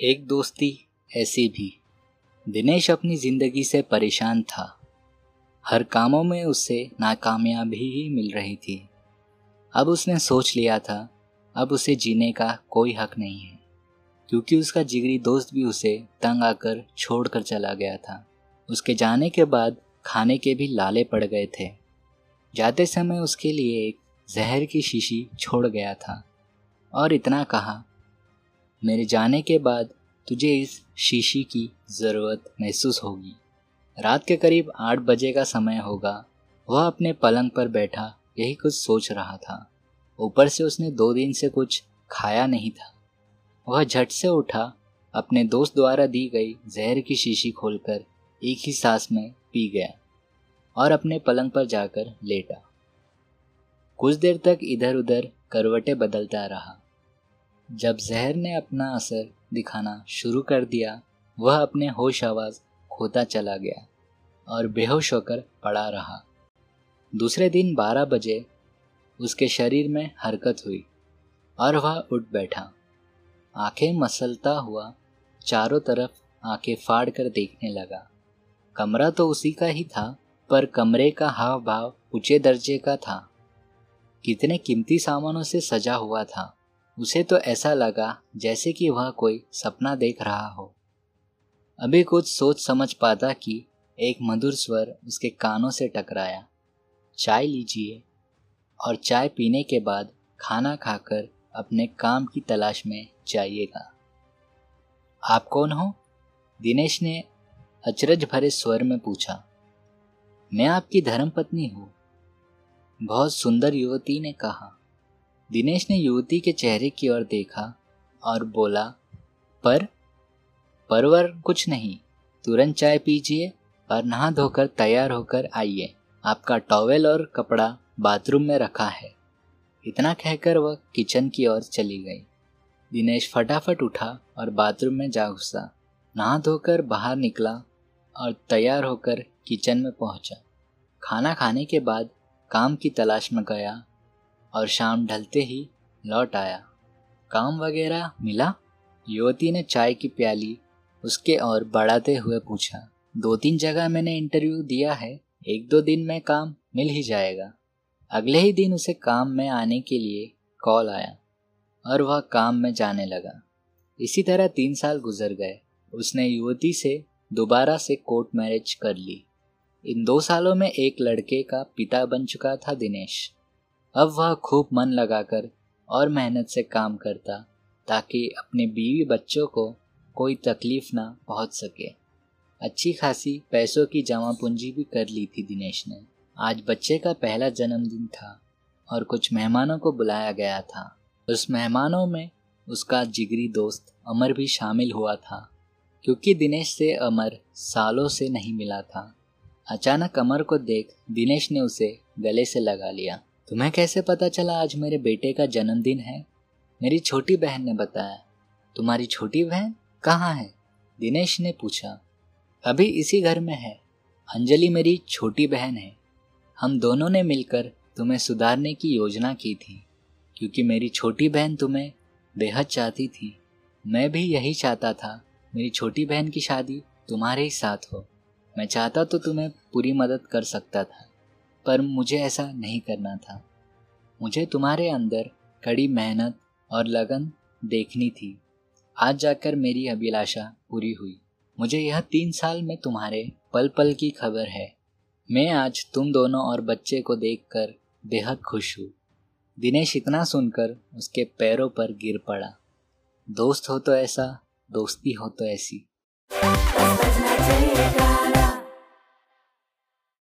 एक दोस्ती ऐसी भी। दिनेश अपनी ज़िंदगी से परेशान था। हर कामों में उससे नाकामयाबी ही मिल रही थी। अब उसने सोच लिया था, अब उसे जीने का कोई हक नहीं है। क्योंकि उसका जिगरी दोस्त भी उसे तंग आकर छोड़ कर चला गया था। उसके जाने के बाद खाने के भी लाले पड़ गए थे। जाते समय उसके लिए एक जहर की शीशी छोड़ गया था। और इतना कहा मेरे जाने के बाद तुझे इस शीशी की ज़रूरत महसूस होगी। रात के करीब आठ बजे का समय होगा। वह अपने पलंग पर बैठा, यही कुछ सोच रहा था। ऊपर से उसने दो दिन से कुछ खाया नहीं था। वह झट से उठा, अपने दोस्त द्वारा दी गई जहर की शीशी खोलकर एक ही सांस में पी गया और अपने पलंग पर जाकर लेटा। कुछ देर तक इधर उधर करवटें बदलता रहा। जब जहर ने अपना असर दिखाना शुरू कर दिया, वह अपने होश आवाज़ खोता चला गया और बेहोश होकर पड़ा रहा। दूसरे दिन बारह बजे उसके शरीर में हरकत हुई और वह उठ बैठा। आँखें मसलता हुआ चारों तरफ़ आँखें फाड़ कर देखने लगा। कमरा तो उसी का ही था, पर कमरे का हाव भाव ऊँचे दर्जे का था। कितने कीमती सामानों से सजा हुआ था। उसे तो ऐसा लगा जैसे कि वह कोई सपना देख रहा हो। अभी कुछ सोच समझ पाता कि एक मधुर स्वर उसके कानों से टकराया। चाय लीजिए। और चाय पीने के बाद खाना खाकर अपने काम की तलाश में जाइएगा। आप कौन हो? दिनेश ने अचरज भरे स्वर में पूछा। मैं आपकी धर्मपत्नी हूँ। बहुत सुंदर युवती ने कहा। दिनेश ने युवती के चेहरे की ओर देखा और बोला, पर, परवर कुछ नहीं, तुरंत चाय पीजिए और नहा धोकर तैयार होकर आइए। आपका टॉवेल और कपड़ा बाथरूम में रखा है। इतना कहकर वह किचन की ओर चली गई। दिनेश फटाफट उठा और बाथरूम में जा घुसा, नहा धोकर बाहर निकला और तैयार होकर किचन में पहुँचा। खाना खाने के बाद काम की तलाश में गया और शाम ढलते ही लौट आया। काम वगैरह मिला? युवती ने चाय की प्याली उसके और बढ़ाते हुए पूछा। दो तीन जगह मैंने इंटरव्यू दिया है, एक दो दिन में काम मिल ही जाएगा। अगले ही दिन उसे काम में आने के लिए कॉल आया और वह काम में जाने लगा। इसी तरह तीन साल गुजर गए। उसने युवती से दोबारा से कोर्ट मैरिज कर ली। इन दो सालों में एक लड़के का पिता बन चुका था दिनेश। अब वह खूब मन लगाकर और मेहनत से काम करता, ताकि अपने बीवी बच्चों को कोई तकलीफ़ ना पहुँच सके। अच्छी खासी पैसों की जमा पूंजी भी कर ली थी दिनेश ने। आज बच्चे का पहला जन्मदिन था और कुछ मेहमानों को बुलाया गया था। उस मेहमानों में उसका जिगरी दोस्त अमर भी शामिल हुआ था, क्योंकि दिनेश से अमर सालों से नहीं मिला था। अचानक अमर को देख दिनेश ने उसे गले से लगा लिया। तुम्हें कैसे पता चला आज मेरे बेटे का जन्मदिन है? मेरी छोटी बहन ने बताया। तुम्हारी छोटी बहन कहाँ है? दिनेश ने पूछा। अभी इसी घर में है। अंजलि मेरी छोटी बहन है। हम दोनों ने मिलकर तुम्हें सुधारने की योजना की थी, क्योंकि मेरी छोटी बहन तुम्हें बेहद चाहती थी। मैं भी यही चाहता था, मेरी छोटी बहन की शादी तुम्हारे ही साथ हो। मैं चाहता तो तुम्हें पूरी मदद कर सकता था। पर मुझे ऐसा नहीं करना था। मुझे तुम्हारे अंदर कड़ी मेहनत और लगन देखनी थी। आज जाकर मेरी अभिलाषा पूरी हुई। मुझे यह तीन साल में तुम्हारे पल पल की खबर है। मैं आज तुम दोनों और बच्चे को देखकर बेहद खुश हूँ। दिनेश इतना सुनकर उसके पैरों पर गिर पड़ा। दोस्त हो तो ऐसा, दोस्ती हो तो ऐसी।